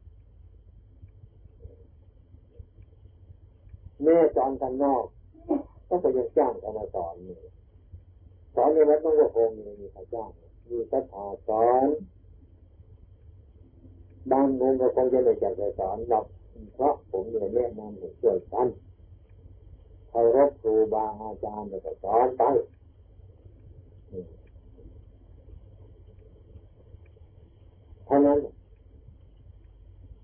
Speaker 1: แม่สอนกันนอกก็ไปยังจ้างกันมาสอนนี่สอนในวัดต้องว่าคงมีมีใครจ้าง มีศรัทธาสอนบางมุมก็คงจะไม่อยากจะสอนหรอกเพราะผมเนี่ยแนะนำให้ช่วยกันเคารพครูบาอาจารย์แล้วก็สอนไปเท่านั้น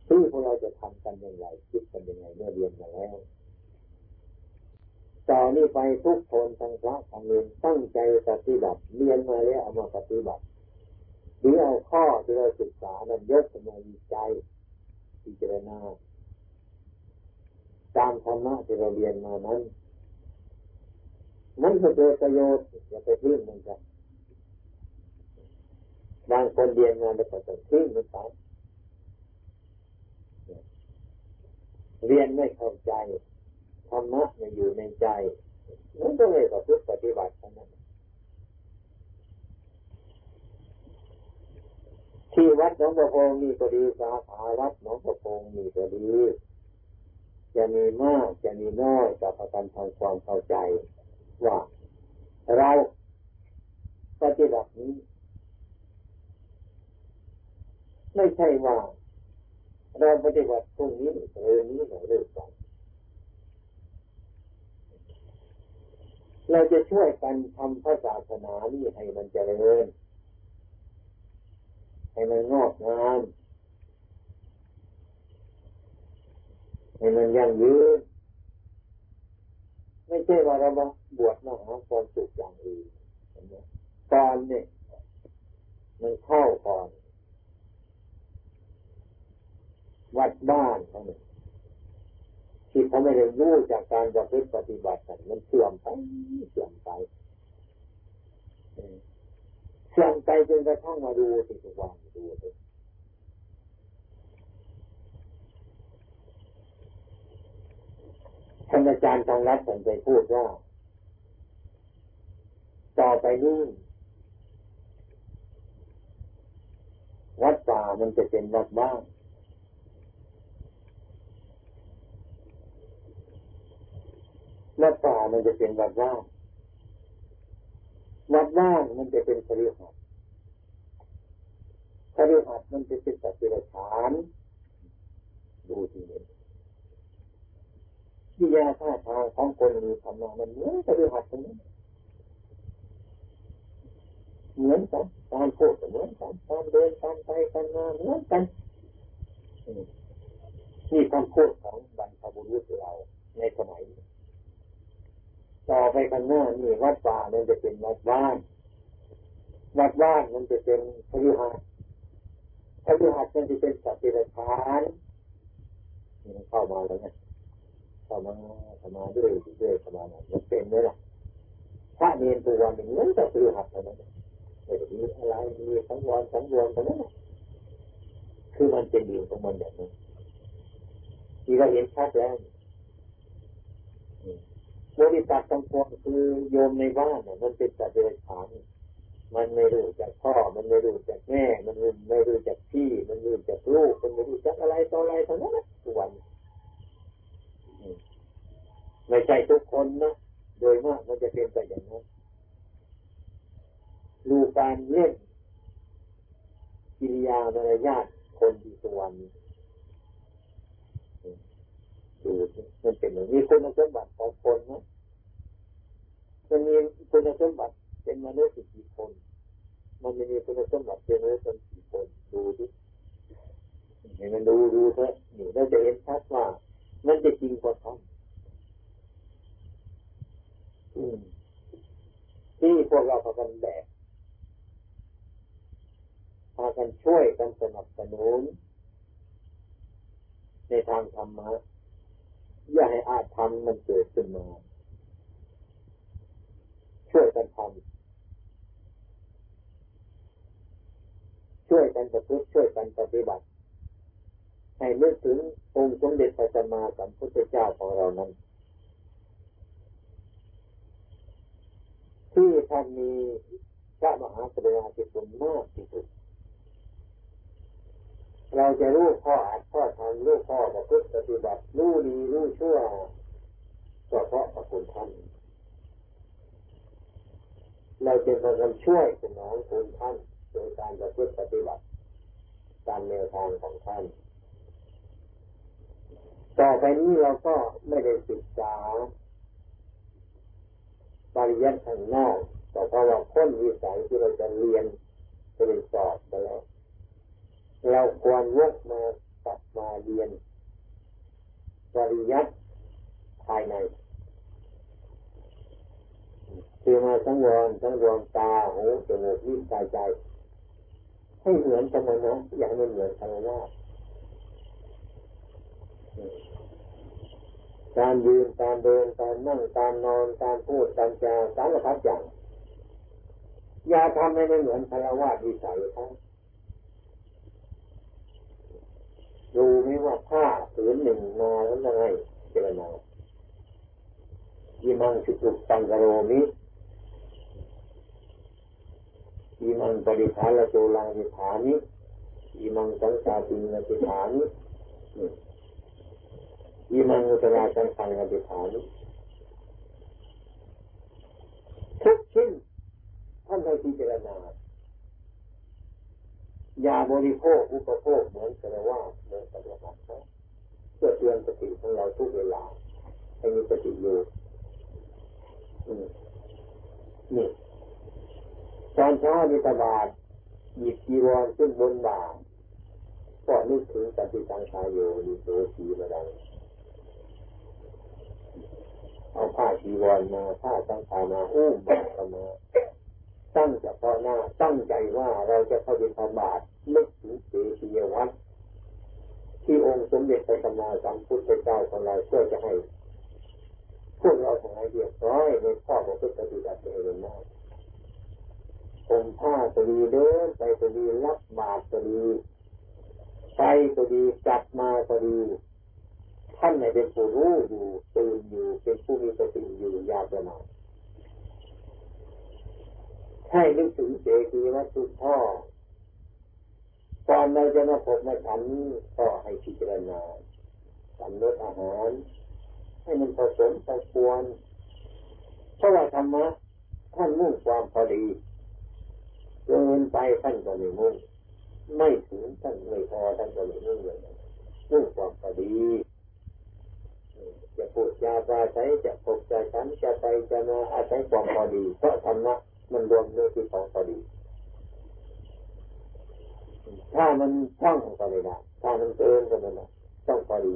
Speaker 1: ที่พวกเราจะทำกันอย่างไรคิดกันยังไงเมื่อเรียนมาแล้ว ต่อนนี้ไปทุกคนทั้งพระทั้งเรียนตั้งใจปฏิบัติเรียนมาแล้วเอามาปฏิบัติหรือเอาข้อที่เราศึกษานั้นยกมาวิจัยพิจารณาตามธรรมะที่เราเรียนมานั้น มันจะเกิดประโยชน์อย่าไปทิ้งมันจะบางคนเรียนมาแล้วก็ต้องทิ้งมันไปเรียนไม่เข้าใจ ธรรมะมันอยู่ในใจมันก็เลยประพฤติปฏิบัติเท่านั้นที่วัดหนองประพงมีก็ดีสาขาวัดหนองประพงมีก็ดีจะมีมากจะมีน้อยจะประกันทางความเข้าใจ ว่าเราปฏิบัตินี้ ไม่ใช่ว่า เราปฏิบัติตรงนี้เรื่องนี้หรือเรื่องกัน เราจะช่วยกันทำพระศาสนานี่ให้มันเจริญ ให้มันงอกงามให้มันยั่งยืนไม่ใช่ว่าเรามาบวชมาหาความสุขอย่างอื่นตอนนี่มันเข้าก่อน วัดบ้านเขาเนี่ย ที่เขาไม่ได้รู้จากการประพฤติปฏิบัติมันเสื่อมไปเสื่อมไปเสื่อมไปจนกระทั่งมาดูสิทุกวันดูสิท่านอาจารย์ทองรัฐท่านเคยพูดว่าต่อไปนี้วัดป่ามันจะเป็นวัดบ้าน วัดป่ามันจะเป็นวัดว่างวัดว่างมันจะเป็นคฤหัสถ์คฤหัสถ์มันจะเป็นสัตว์เดรัจฉานดูทีนี้วิทยาท่าทางของคนมีธรรมะมันเหมือนคฤหัสถ์ตรงนี้เหมือนกันการพูดเหมือนกันการเดินการไปการมาเหมือนกันนี่คำพูดของบรรพบุรุษเราในสมัยนี้ ต่อไปข้างหน้านี่วัดป่ามันจะเป็นวัดบ้านวัดบ้านมันจะเป็นพยุหัสพยุหัสมันจะเป็นสัตว์เดรัจฉานมันเข้ามาแล้วนะเข้ามาเข้ามาด้วยด้วยเข้ามามันเป็นเลยล่ะพระเนรตัววันหนึ่งนั้นจะพยุหัสเท่านั้นไม่ได้มีอะไรมีสังวรสังวรเท่านั้นคือมันเป็นอยู่ของมันแบบนั้ที่เราเห็นชัดแล้ว บริษัทสังคมคือโยมในบ้านเนี่ยมันเป็นสัตว์เดรัจฉานมันไม่รู้จักพ่อ มันไม่รู้จักแม่ มันไม่รู้จักพี่ มันไม่รู้จักลูก มันไม่รู้จักอะไรต่ออะไรทั้งนั้นทุกวันไม่ใช่ทุกคนนะโดยมากมันจะเป็นไปอย่างนั้นดูการเล่นกิริยามารยาทคนที่สุวรรณ ดูมันเป็นอย่างนี้คุณสมบัติของคนนะมันมีคุณสมบัติเป็นมนุษย์กี่คน มันมีคุณสมบัติเป็นมนุษย์กี่คนดูดิเห็นมันดูดูเถอะนี่เราจะเห็นชัดว่ามันจะจริงกว่าเขาที่พวกเราพากันแบกพากันช่วยกันสนับสนุนในทางธรรมะ อย่าให้อาธรรมมันเกิดขึ้นมาช่วยกันทำช่วยกันประพฤติช่วยกันปฏิบัติ ให้นึกถึงองค์สมเด็จพระสัมมาสัมพุทธเจ้าของเรานั้น ที่ท่านมีพระมห
Speaker 2: หากรุณาธิคุณมากที่สุด เราจะรู้พ่ออัดพ่อทำรู้พ่อประพฤติปฏิบัติรู้ดีรู้ชั่วก็เพราะพระคุณท่านเราจะพยายามช่วยสนองคุณท่านโดยการประพฤติปฏิบัติตามแนวทางของท่าน ต่อไปนี้เราก็ไม่ได้ศึกษาปริยัติข้างนอกแต่เพราะว่าพ้นวิสัยที่เราจะเรียนจะเรียนสอบไปแล้ว เราควรวกมากลับมาเรียนปริยัติภายในคือมาสังวรสังวรตาหูจมูกลิ้นกายใจ ให้เหมือนกันนะ อย่าให้มันเหมือนกันว่าการยืนการเดินการนั่งการนอนการพูดการจาสารพัดอย่าง อย่าทำให้มันเหมือนคารวะวิสัยเขา ดูไม่ว่าผ้าผืนหนึ่งมาแล้วยังไงเจรนายิมังสุตุตังกโรมิยิมังปริภาลโจลังนิฐานิยิมังสังสาตินติฐานิยิมังอุตราสังสังติฐานิทุกชิ้นท่านให้พิจารณา ยาบริโภคอุปโภคเหมือนกันว่าเหมือนกันว่าเพื่อเตือนสติของเราทุกเวลาให้มีสติอยู่นี่ตอนเช้ามีตบาดหยิบจีวรขึ้นบนบ่าก็นึกถึงสติสังขายโยมีโสสีมาดังเอาผ้าจีวรมาผ้าสังขามาอุ้มมา ตั้งเฉพาะหน้าตั้งใจว่าเราจะเข้าไปทำบาตรลึกถึงเสียวัดที่องค์สมเด็จพระสัมมาสัมพุทธเจ้าของเราเพื่อจะให้พวกเราทั้งหลายเรียบร้อยในข้อของพุทธปฏิบัติเองนั้ผมผ้าตัวดีเดินไปตัวดีรับบาตรตัวดีไปตัวดีจับมาตัวดีท่านในเป็นผู้รู้อยู่ตื่นอยู่เป็นผู้มีสติอยู่ยาประมาท ให้นึกถึงเจดีวัตถุพ่อก่อนเราจะมาพบมาฉันก็ให้พิจารณาสำรสอาหาร ให้มันผสมผสมเพราะว่าธรรมะท่านมุ่งความพอดีเกินไปท่านก็ไม่มุ่งไม่ถึงท่านไม่พอท่านก็ไม่มุ่งเลยมุ่งความพอดี จะพูดยาปราใช้จะพบจะฉันจะไปจะมาอาศัยความพอดีเพราะธรรมะ มันรวมในที่ของพอดี ถ้ามันช่องก็ไม่ได้ถ้ามันเกินก็ไม่ได้ต้องพอดี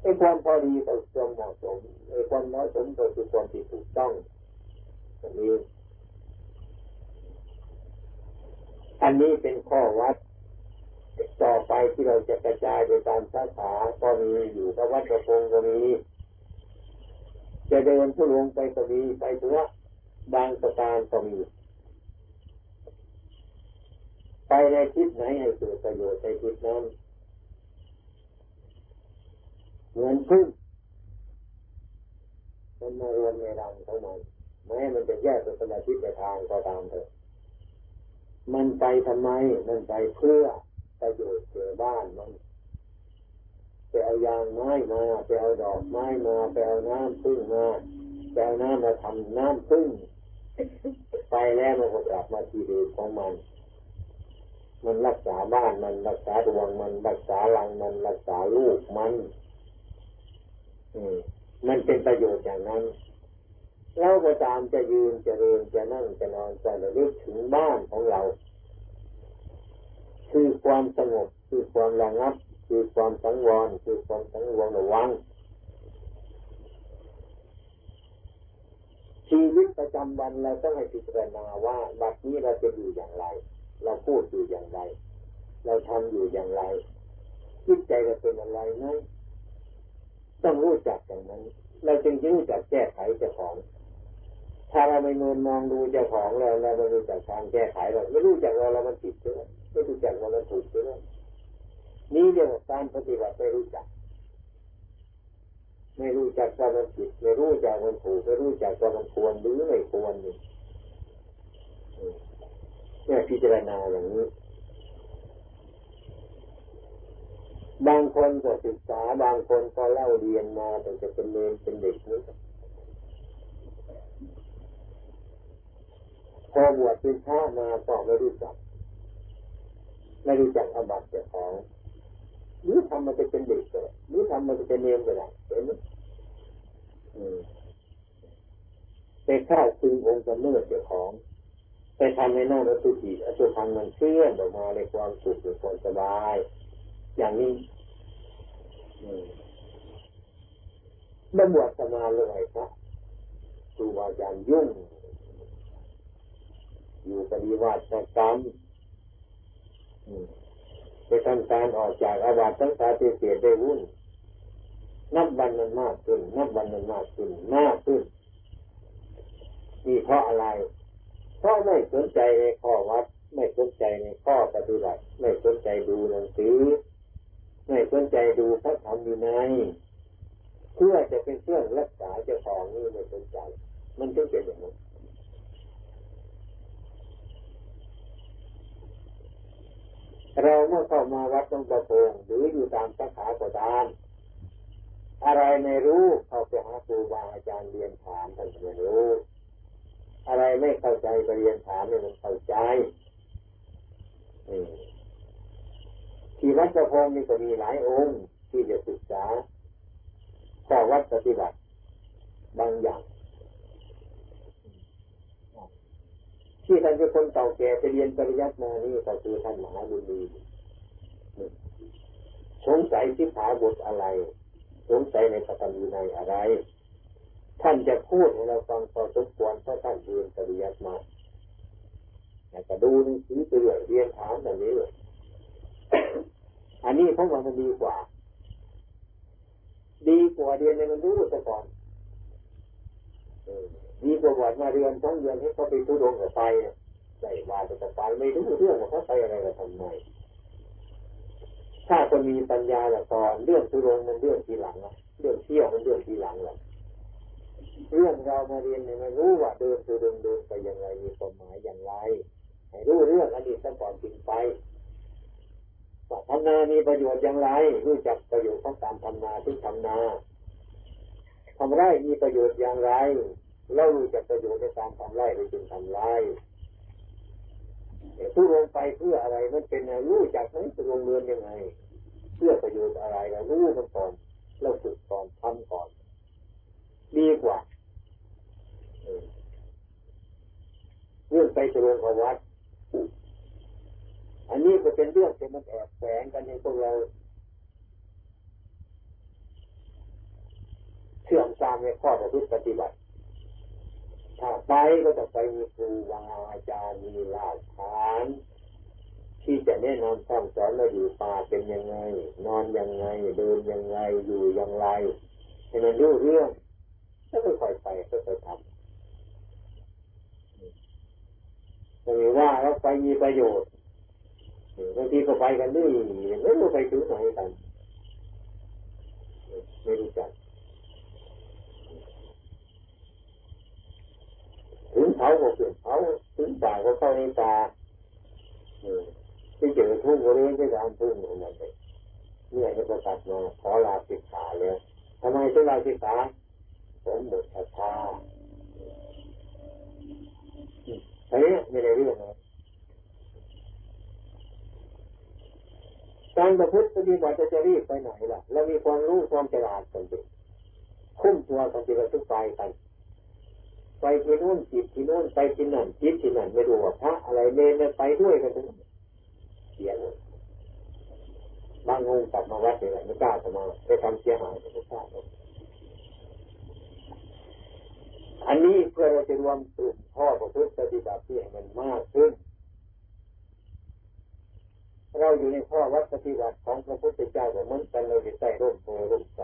Speaker 2: ไอ้ความพอดีก็ความเหมาะสมไอ้ความเหมาะสมก็คือความที่ถูกต้องอันนี้ อันนี้เป็นข้อวัด ต่อไปที่เราจะกระจายไปตามสาขาก็มีอยู่กับวัดกระพงก็มีจะเดินทุลงไปก็มีไปตัว บางประการก็มีไปในทิศไหนให้เกิดประโยชน์ในทิศนั้นเหมือนพึ่งมันมารวมในรังของมันแม้มันจะแยกเป็นคนละทิศในทางก็ตามเถอะมันไปทำไม มันไปเพื่อประโยชน์เกิดบ้านมันไปเอายางไม้มาไปเอาดอกไม้มาไปเอาน้ำพึ่งมาไปเอาน้ำมาทำน้ำพึ่ง ไปแล้วมันก็กลับมาที่เดิมของมัน มันรักษาบ้านมันรักษาดวงมันรักษาหลังมันรักษาลูกมันอืมมันเป็นประโยชน์อย่างนั้นเราก็ตามจะยืนจะเดินจะนั่งจะนอนจะระลึกถึงบ้านของเรา คือความสงบคือความระงับ คือความสังวรคือความสังวรระวัง ชีวิตประจำวันเราต้องให้พิจารณาว่าบัดนี้เราจะอยู่อย่างไร เราพูดอยู่อย่างไร เราทำอยู่อย่างไรจิตใจเราเป็นอะไรนั้นต้องรู้จักอย่างนั้น เราจึงจะรู้จักแก้ไขเจ้าของ ถ้าเราไม่มองมองดูเจ้าของเราเราไม่รู้จักทางแก้ไขเราไม่รู้จักเราเรามันผิดใช่ไหมไม่รู้จักว่ามันถูกใช่ไหมนี่เรียกว่าการปฏิบัติไม่รู้จัก ไม่รู้จักว่ามันผิดไม่รู้จักมันถูกไม่รู้จักว่ามันควรหรือไม่ควรนี่นี่พิจารณาอย่างนี้ บางคนก็ศึกษา บางคนก็เล่าเรียนมาตั้งแต่จะเป็นเลนเป็นเด็กนี้พอบวชเป็นพระมาก็ไม่รู้จัก ไม่รู้จักอบัตเจ้าของ หรือทำมันจะเป็นเด็กก็ได้หรือทำมันจะเป็นเนียมก็ได้เห็นไหมไปเข้าซึงองค์กำเนิดเจ้าของ ไปทำให้หน้าอสุจิอสุพังมันเคลื่อนออกมาในความสุขในความสบาย อย่างนี้เมื่อบวชสมาเลยครับครูบาอาจารย์ยุ่ง อยู่ปฏิวัติกรรม ไปทำการออกจากอาบัติตั้งแต่เสียได้วุ่นนับวันมันมากขึ้น นับวันมันมากขึ้นมากขึ้นนี่เพราะอะไร เพราะไม่สนใจในข้อวัด ไม่สนใจในข้อปฏิบัติ ไม่สนใจดูหนังสือ ไม่สนใจดูพระธรรมอยู่ในเพื่อจะเป็นเครื่องรักษาเจ้าของนี่ไม่สนใจ มันจึงเป็นอย่างนั้น เราเมื่อเข้ามาวัดต้องประพงหรืออยู่ตามสาขาก็ตามอะไรไม่รู้เข้าไปหาครูบาอาจารย์เรียนถามท่านไม่รู้ อะไรไม่เข้าใจไปเรียนถามเนี่ยมันเข้าใจที่วัดประพงนี่ก็มีหลายองค์ที่จะศึกษาข้อวัดปฏิบัติบางอย่าง ที่ท่านเป็นคนเก่าแก่ไปเรียนปริยัติมานี่ก็คือท่านมหาบุญดีสงสัยที่ขาบทอะไร สงสัยในพระธรรมวินัยอะไร ท่านจะพูดให้เราฟังพอสมควรเพราะท่านเรียนปริยัติมาอยากจะดูหนังสือไปเรื่อยเรียนถามแบบนี้เลยอันนี้เพราะว่ามันดีกว่า ดีกว่าเรียนในมันรู้ซะก่อน ดีกว่าบวชมาเรียนต้องเรียนให้เขาไปทุดงกับไปใส่มาแต่ไปไม่รู้เรื่องว่าเขาไปอะไรกันทำไมถ้าคนมีปัญญาละตอนเรื่องทุดงมันเรื่องทีหลังเรื่องเที่ยวมันเรื่องทีหลังแหละเรื่องเรามาเรียนเนี่ยมันรู้ว่าเดินทุดงเดินไปอย่างไรมีความหมายอย่างไรให้รู้เรื่องอันนี้ซะก่อนจริงไปว่าทำนามีประโยชน์อย่างไร รู้จักประโยชน์ของการทำนาที่ทำนาทำไร่มีประโยชน์อย่างไร เรารู้จักประโยชน์ในการทำไร่หรือจึงทำไร่ทุลงไปเพื่ออะไรมันเป็นรู้จักไหมทุลงเรือนยังไง เพื่อประโยชน์อะไรเรารู้มันก่อนเราฝึกก่อนทำก่อน ดีกว่าเรื่องไปทุลงขวัด อันนี้ก็เป็นเรื่องที่มันแอบแฝงกันในพวกเราเชื่อมตามในข้อประพฤติปฏิบัติ ถ้าไปก็จะไปมีครูวาอาจารย์มีหลักฐานที่จะแนะนำคำสอนเราอยู่ป่าเป็นยังไง นอนยังไง เดินยังไงอยู่อย่างไรให้มันรู้เรื่องแล้วค่อยไปก็จะทำจะมีว่าเราไปมีประโยชน์บางทีก็ไปกันด้วยไม่รู้ไปถึงไหนกันไม่รู้จัก ถึงเขาก็เกิดเขาถึงป่าก็เข้าในป่าที่เจอทุ่งบริเวณที่การทุ่งนั่นเองเนี่ยจะประกาศมาขอลาสิกขาเลยทำไมต้องลาสิกขาผมหมดศรัทธาอันนี้ไม่ได้เรื่องนะการประพฤติปฏิบัติจะรีบไปไหนล่ะเรามีความรู้ความฉลาดกันดิคุ้มตัวกันที่เราต้องไปกัน ไปที่นู่นจิตที่นู่นไปที่นั่นจิตที่นั่นไม่รู้ว่าพระอะไรเนรไปด้วยกันทั้งเสียเลยบางองค์กลับมาวัดเลยไม่กล้าจะมาไปทำเสียหายไม่กล้าอันนี้เพื่อเราจะรวมกลุ่มพ่อประพฤติปฏิบัติที่มันมากขึ้น เราอยู่ในข้อวัดปฏิบัติของพระพุทธเจ้าเหมือนกันเราจะใส่ร่มโพร่มใส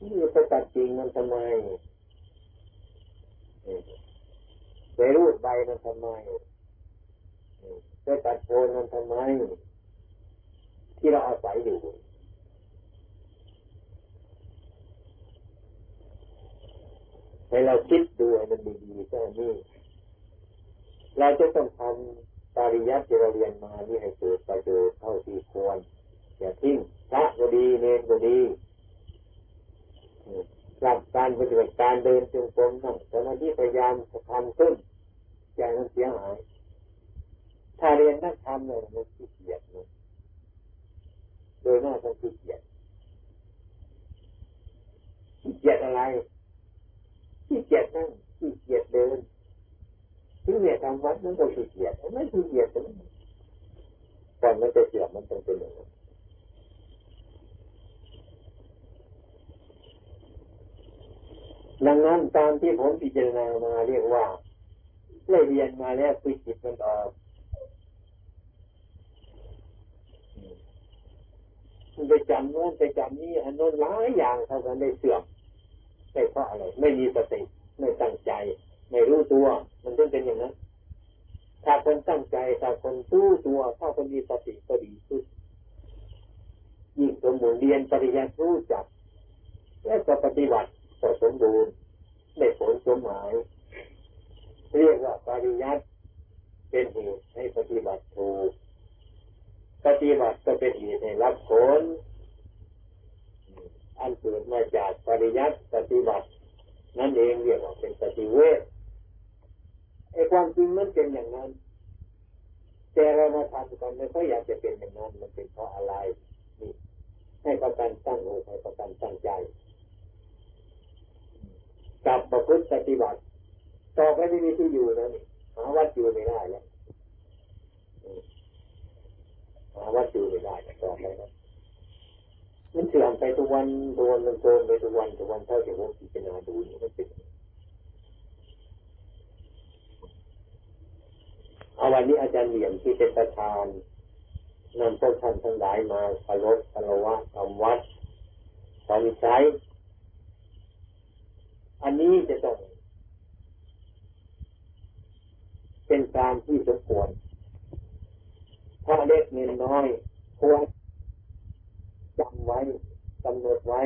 Speaker 2: นี่ไปตัดจริงมันทำไม ไปรูดใบมันทำไมไปตัดโคนมันทำไม ที่เราอาศัยอยู่ให้เราคิดดูให้มันดีๆแค่นี้เราจะต้องทำปริยัติที่เราเรียนมานี่ให้เกิดประโยชน์เท่าที่ควร อย่าทิ้งพระก็ดีเนรก็ดี หลักการปฏิบัติการเดินจงกรมนั่งสมาธิพยายามจะทำขึ้นใจมันเสียหาย ถ้าเรียนนักธรรมเลยมันขี้เกียจเลยโดยหน้าต้องขี้เกียจขี้เกียจอะไรขี้เกียจนั่งขี้เกียจเดินที่เนี่ยทำวัดมันก็ขี้เกียจไม่ขี้เกียจก่อนมันจะเสียมันต้องเป็นอย่างนั้น ดังนั้นตามที่ผมพิจารณามาเรียกว่าได้เรียนมาแล้วคือจิตมันออกมันไปจำโน้นไปจำนี่อันโน้นหลายอย่างเท่ากันได้เสื่อมได้เพราะอะไรไม่มีสติไม่ตั้งใจ ไม่รู้ตัว มันต้องเป็นอย่างนั้น ถ้าคนตั้งใจถ้าคนรู้ตัวถ้าคนมีสติก็ดีขึ้นยิ่งสมบูรณ์เรียนปริญญารู้จัก และก็ปฏิบัติ ก็สมบูรณ์ได้ผลสมหมาย เรียกว่าปริยัติเป็นเหตุให้ปฏิบัติถูกปฏิบัติก็เป็นเหตุให้รับผล อันเกิดมาจากปริยัติปฏิบัติ นั่นเองเรียกว่าเป็นปฏิเวทไอ้ความจริงมันเป็นอย่างนั้น แต่เรามาทำกันไม่ค่อยอยากจะเป็นอย่างนั้น มันเป็นเพราะอะไรนี่ให้ประกันตั้งอกให้ประกันตั้งใจ กับประพฤติปฏิบัติต่อไปไม่มีที่อยู่แล้วนี่หาวัดอยู่ไม่ได้แล้วหาวัดอยู่ไม่ได้ต่อไปนะมันเสื่อมไปทุกวันทุกวันมันโกงไปทุกวันทุกวันเท่าที่ผมพิจารณาดูนี่มันเป็นเอาวันนี้อาจารย์เหลี่ยมที่เป็นประธานนำพวกท่านทั้งหลายมาคารพคารวะทำวัดทำใช้ อันนี้จะต้องเป็นการที่สมควร ถ้าเล็กเงินน้อยควรจำไว้กำหนดไว้